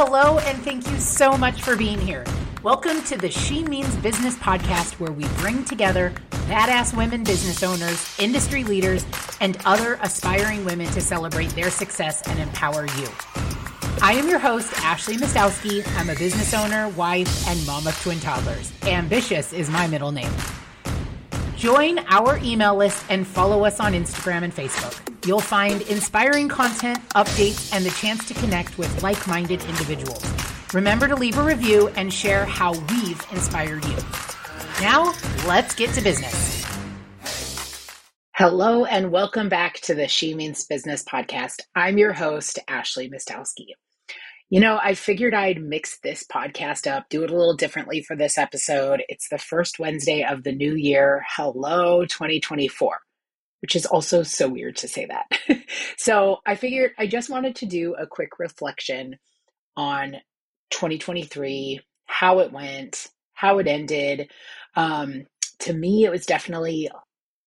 Hello, and thank you so much for being here. Welcome to the She Means Business podcast, where we bring together badass women business owners, industry leaders, and other aspiring women to celebrate their success and empower you. I am your host, Ashley Mastowski. I'm a business owner, wife, and mom of twin toddlers. Ambitious is my middle name. Join our email list and follow us on Instagram and Facebook. You'll find inspiring content, updates, and the chance to connect with like minded individuals. Remember to leave a review and share how we've inspired you. Now, let's get to business. Hello, and welcome back to the She Means Business podcast. I'm your host, Ashley Mastowski. You know, I figured I'd mix this podcast up, do it a little differently for this episode. It's the first Wednesday of the new year. Hello, 2024, which is also so weird to say that. so I figured I just wanted to do a quick reflection on 2023, how it went, how it ended. Um, to me, it was definitely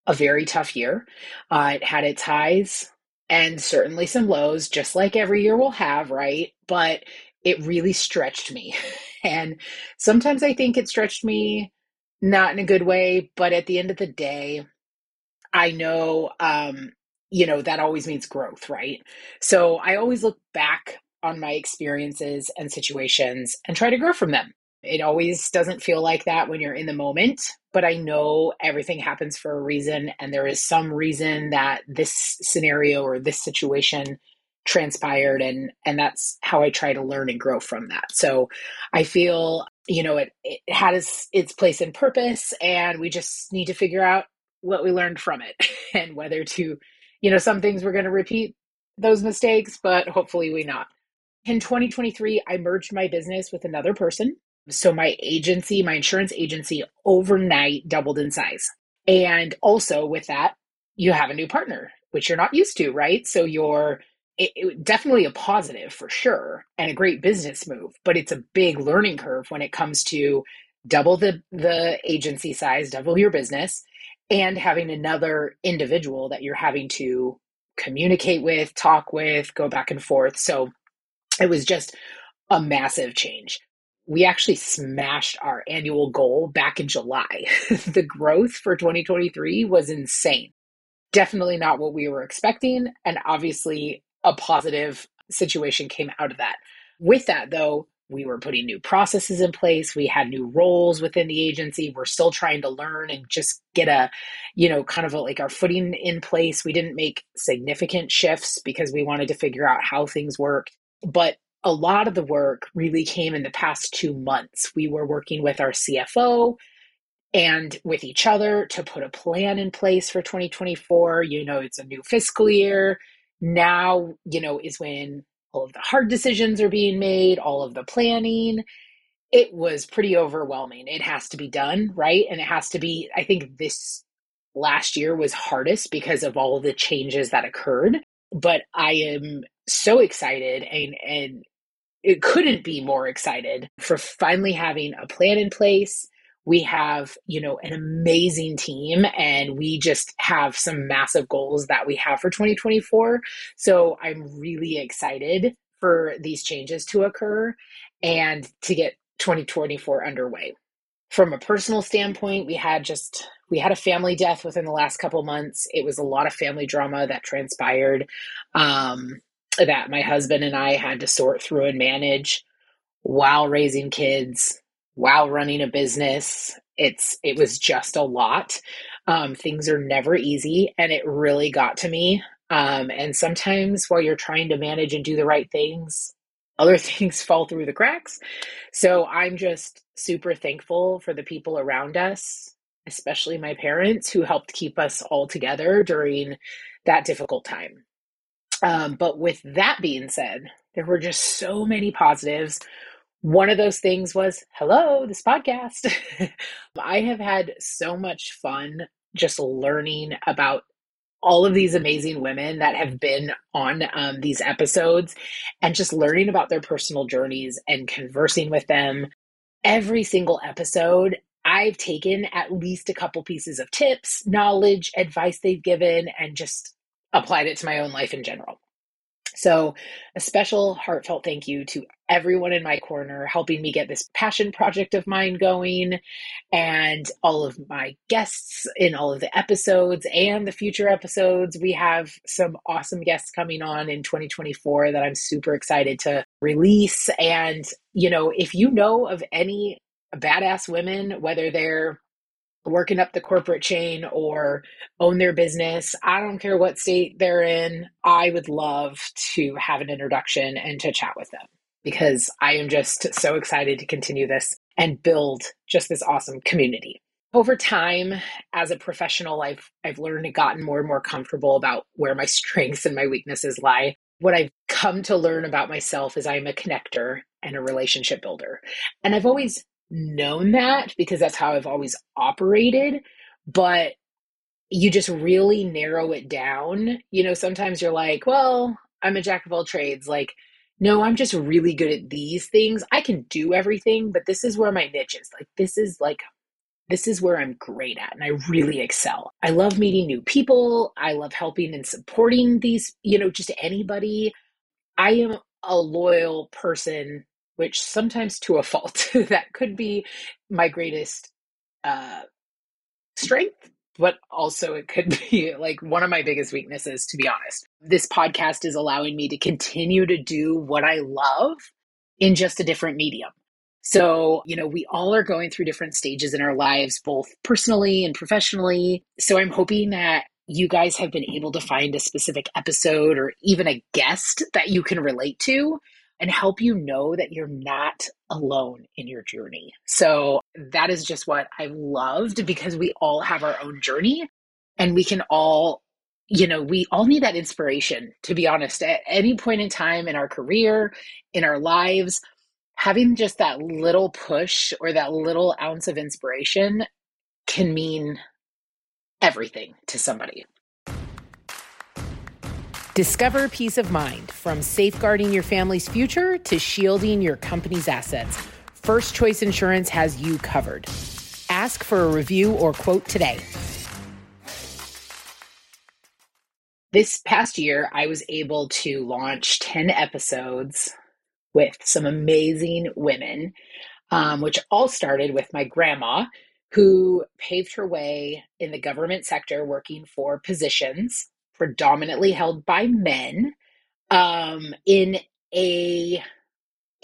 a very tough year. Uh, it had its highs and certainly some lows, just like every year we'll have, right? But it really stretched me. and sometimes I think it stretched me not in a good way, but at the end of the day, I know, um, you know, that always means growth, right? So I always look back on my experiences and situations and try to grow from them. It always doesn't feel like that when you're in the moment, but I know everything happens for a reason. And there is some reason that this scenario or this situation transpired and and that's how I try to learn and grow from that. So I feel, you know, it it had its its place and purpose and we just need to figure out what we learned from it and whether to, you know, some things we're going to repeat those mistakes, but hopefully we not. In 2023, I merged my business with another person. So my agency, my insurance agency, overnight doubled in size. And also with that, you have a new partner, which you're not used to, right? So you're it, it, definitely a positive for sure and a great business move, but it's a big learning curve when it comes to double the the agency size, double your business, and having another individual that you're having to communicate with, talk with, go back and forth. So it was just a massive change. We actually smashed our annual goal back in July. the growth for 2023 was insane. Definitely not what we were expecting. And obviously, a positive situation came out of that. With that, though, we were putting new processes in place we had new roles within the agency we're still trying to learn and just get a you know kind of a, like our footing in place we didn't make significant shifts because we wanted to figure out how things work but a lot of the work really came in the past two months. We were working with our CFO and with each other to put a plan in place for 2024. You know, it's a new fiscal year. Now, you know, is when all of the hard decisions are being made, all of the planning. It was pretty overwhelming. It has to be done, right? And it has to be, I think this last year was hardest because of all the changes that occurred. But I am so excited and and it couldn't be more excited for finally having a plan in place. We have, you know, an amazing team and we just have some massive goals that we have for 2024. So I'm really excited for these changes to occur and to get 2024 underway. From a personal standpoint, we had just we had a family death within the last couple months. It was a lot of family drama that transpired. Um, that my husband and I had to sort through and manage while raising kids, while running a business. It's it was just a lot. Um, things are never easy, and it really got to me. Um, and sometimes while you're trying to manage and do the right things, other things fall through the cracks. So I'm just super thankful for the people around us, especially my parents who helped keep us all together during that difficult time. Um, but with that being said, there were just so many positives. One of those things was, hello, this podcast. I have had so much fun just learning about all of these amazing women that have been on um, these episodes and just learning about their personal journeys and conversing with them. Every single episode, I've taken at least a couple pieces of tips, knowledge, advice they've given, and just applied it to my own life in general. So, a special heartfelt thank you to everyone in my corner helping me get this passion project of mine going, and all of my guests in all of the episodes and the future episodes. We have some awesome guests coming on in 2024 that I'm super excited to release. And, you know, if you know of any badass women, whether they're working up the corporate chain or own their business. I don't care what state they're in. I would love to have an introduction and to chat with them because I am just so excited to continue this and build just this awesome community. Over time, as a professional, I've I've learned and gotten more and more comfortable about where my strengths and my weaknesses lie. What I've come to learn about myself is I'm a connector and a relationship builder. And I've always known that because that's how I've always operated. But you just really narrow it down. You know, sometimes you're like, well, I'm a jack of all trades. Like, no, I'm just really good at these things. I can do everything, but this is where my niche is. Like, this is like, this is where I'm great at and I really excel. I love meeting new people. I love helping and supporting these, you know, just anybody. I am a loyal person which sometimes to a fault. That could be my greatest uh, strength but also it could be like one of my biggest weaknesses to be honest. This podcast is allowing me to continue to do what i love in just a different medium. So, you know, we all are going through different stages in our lives, both personally and professionally. So, I'm hoping that you guys have been able to find a specific episode or even a guest that you can relate to and help you know that you're not alone in your journey. So that is just what I loved because we all have our own journey and we can all, you know, we all need that inspiration, to be honest, at any point in time in our career, in our lives. Having just that little push or that little ounce of inspiration can mean everything to somebody. Discover peace of mind from safeguarding your family's future to shielding your company's assets. First Choice Insurance has you covered. Ask for a review or quote today. This past year, I was able to launch 10 episodes with some amazing women, um, which all started with my grandma, who paved her way in the government sector working for positions predominantly held by men um, in a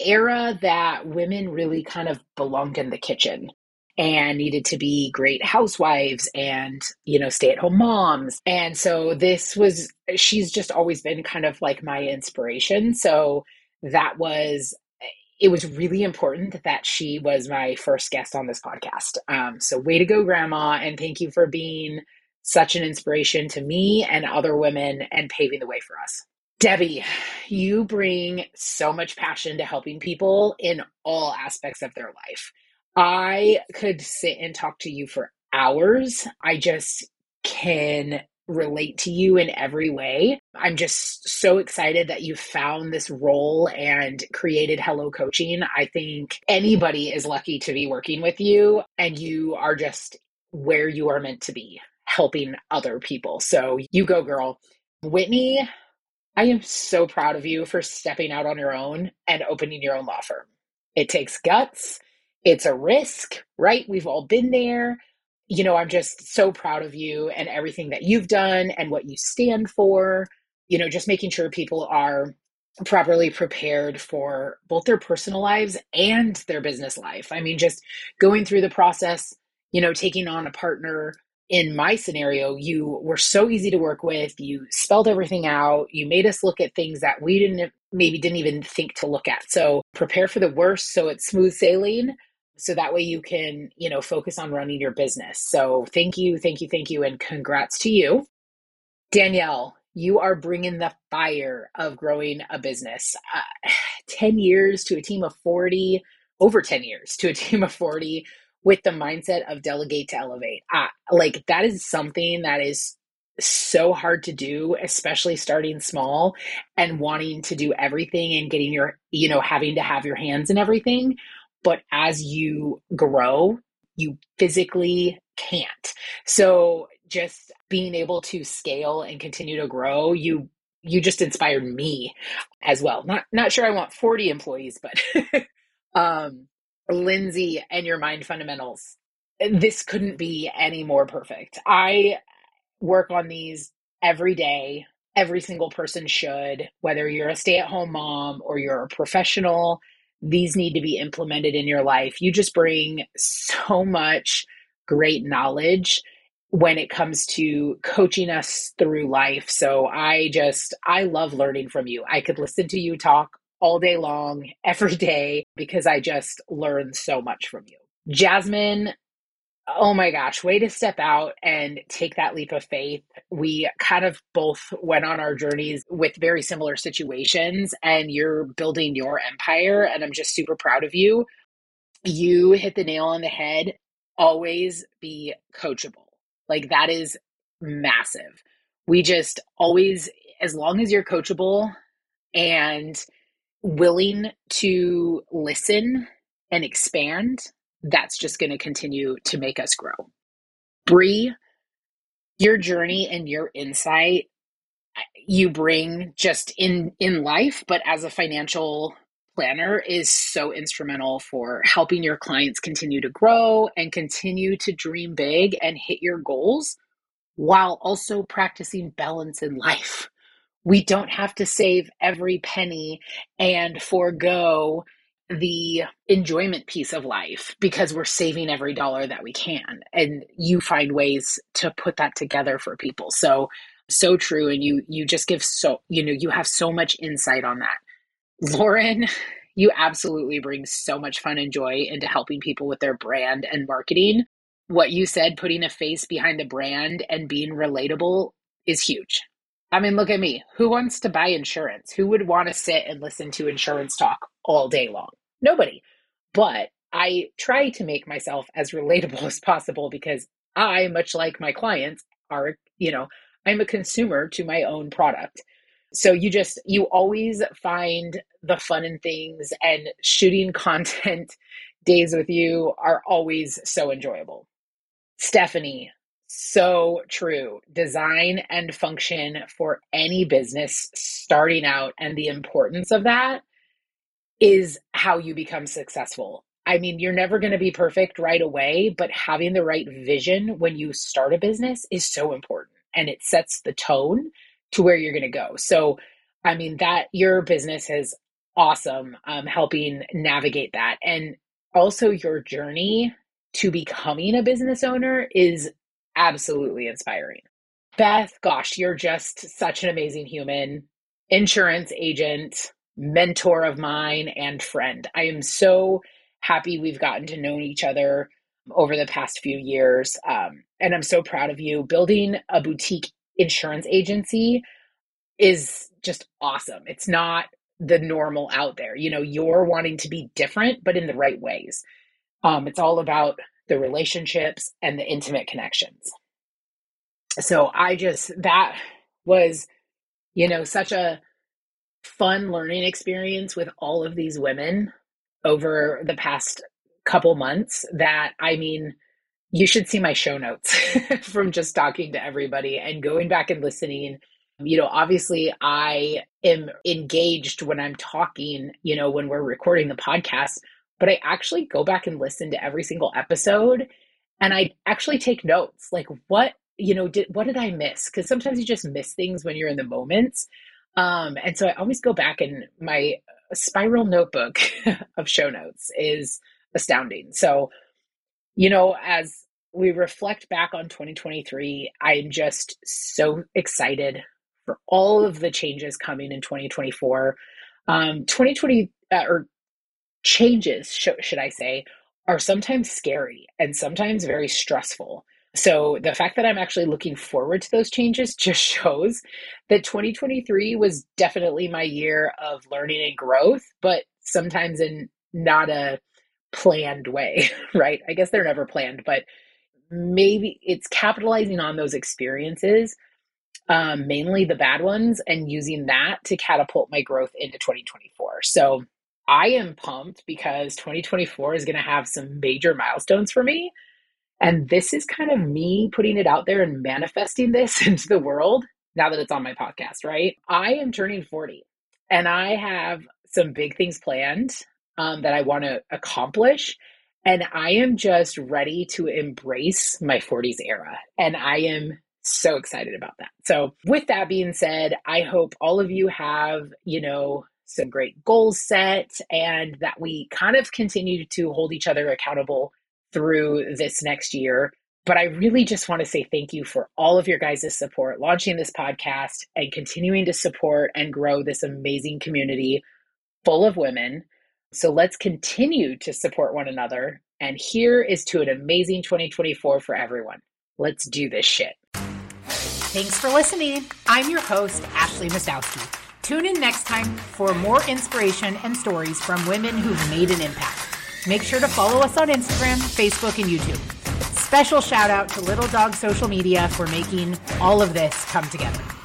era that women really kind of belonged in the kitchen and needed to be great housewives and you know stay at home moms. And so this was she's just always been kind of like my inspiration. So that was it was really important that she was my first guest on this podcast. Um, so way to go grandma and thank you for being such an inspiration to me and other women and paving the way for us. Debbie, you bring so much passion to helping people in all aspects of their life. I could sit and talk to you for hours. I just can relate to you in every way. I'm just so excited that you found this role and created Hello Coaching. I think anybody is lucky to be working with you, and you are just where you are meant to be helping other people. So you go, girl. Whitney, I am so proud of you for stepping out on your own and opening your own law firm. It takes guts, it's a risk, right? We've all been there. You know, I'm just so proud of you and everything that you've done and what you stand for. You know, just making sure people are properly prepared for both their personal lives and their business life. I mean, just going through the process, you know, taking on a partner in my scenario, you were so easy to work with. You spelled everything out. You made us look at things that we didn't maybe didn't even think to look at. So prepare for the worst so it's smooth sailing. So that way you can, you know, focus on running your business. So thank you, thank you, thank you, and congrats to you. Danielle, you are bringing the fire of growing a business. Uh, 10 years to a team of 40, over 10 years to a team of 40 with the mindset of delegate to elevate. Uh, like that is something that is so hard to do, especially starting small and wanting to do everything and getting your, you know, having to have your hands in everything. But as you grow, you physically can't. So just being able to scale and continue to grow, you you just inspired me as well. Not not sure I want 40 employees, but um Lindsay and your mind fundamentals. This couldn't be any more perfect. I work on these every day. Every single person should, whether you're a stay at home mom or you're a professional, these need to be implemented in your life. You just bring so much great knowledge when it comes to coaching us through life. So I just, I love learning from you. I could listen to you talk all day long, every day, because I just learn so much from you. Jasmine, oh my gosh, way to step out and take that leap of faith. We kind of both went on our journeys with very similar situations, and you're building your empire. And I'm just super proud of you. You hit the nail on the head. Always be coachable. Like that is massive. We just always, as long as you're coachable and willing to listen and expand, that's just going to continue to make us grow. Bree, your journey and your insight you bring just in in life, but as a financial planner is so instrumental for helping your clients continue to grow and continue to dream big and hit your goals while also practicing balance in life. We don't have to save every penny and forego the enjoyment piece of life because we're saving every dollar that we can. And you find ways to put that together for people. So, so true. And you, you just give so, you know, you have so much insight on that. Lauren, you absolutely bring so much fun and joy into helping people with their brand and marketing. What you said, putting a face behind the brand and being relatable is huge. I mean, look at me. Who wants to buy insurance? Who would want to sit and listen to insurance talk all day long? Nobody. But I try to make myself as relatable as possible because I, much like my clients, are, you know, I'm a consumer to my own product. So you just, you always find the fun in things, and shooting content days with you are always so enjoyable. Stephanie, so true. Design and function for any business starting out and the importance of that is how you become successful. I mean, you're never going to be perfect right away, but having the right vision when you start a business is so important and it sets the tone to where you're going to go. So, I mean, that your business is awesome um, helping navigate that. And also, your journey to becoming a business owner is absolutely inspiring. Beth, gosh, you're just such an amazing human, insurance agent, mentor of mine, and friend. I am so happy we've gotten to know each other over the past few years. Um, and I'm so proud of you. Building a boutique insurance agency is just awesome. It's not the normal out there. You know, you're wanting to be different, but in the right ways. Um, it's all about the relationships and the intimate connections. So I just, that was, you know, such a fun learning experience with all of these women over the past couple months that I mean, you should see my show notes from just talking to everybody and going back and listening. You know, obviously, I am engaged when I'm talking, you know, when we're recording the podcast, but I actually go back and listen to every single episode and I actually take notes like, what, you know, did what did I miss? Because sometimes you just miss things when you're in the moments. Um, and so I always go back and my spiral notebook of show notes is astounding. So, you know, as we reflect back on 2023, I'm just so excited for all of the changes coming in 2024. Um, 2020 uh, or changes, sh- should I say, are sometimes scary and sometimes very stressful. So the fact that I'm actually looking forward to those changes just shows that 2023 was definitely my year of learning and growth, but sometimes in not a planned way, right? I guess they're never planned, but maybe it's capitalizing on those experiences, um, mainly the bad ones, and using that to catapult my growth into 2024. So I am pumped because 2024 is going to have some major milestones for me. And this is kind of me putting it out there and manifesting this into the world. now that it's on my podcast, right? I am turning 40 and I have some big things planned um, that I want to accomplish. And I am just ready to embrace my 40s era. And I am so excited about that. So, with that being said, I hope all of you have, you know, some great goals set and that we kind of continue to hold each other accountable through this next year. But I really just want to say thank you for all of your guys' support, launching this podcast and continuing to support and grow this amazing community full of women. So let's continue to support one another. And here is to an amazing 2024 for everyone. Let's do this shit. Thanks for listening. I'm your host, Ashley Mastowski. Tune in next time for more inspiration and stories from women who've made an impact. Make sure to follow us on Instagram, Facebook, and YouTube. Special shout out to Little Dog Social Media for making all of this come together.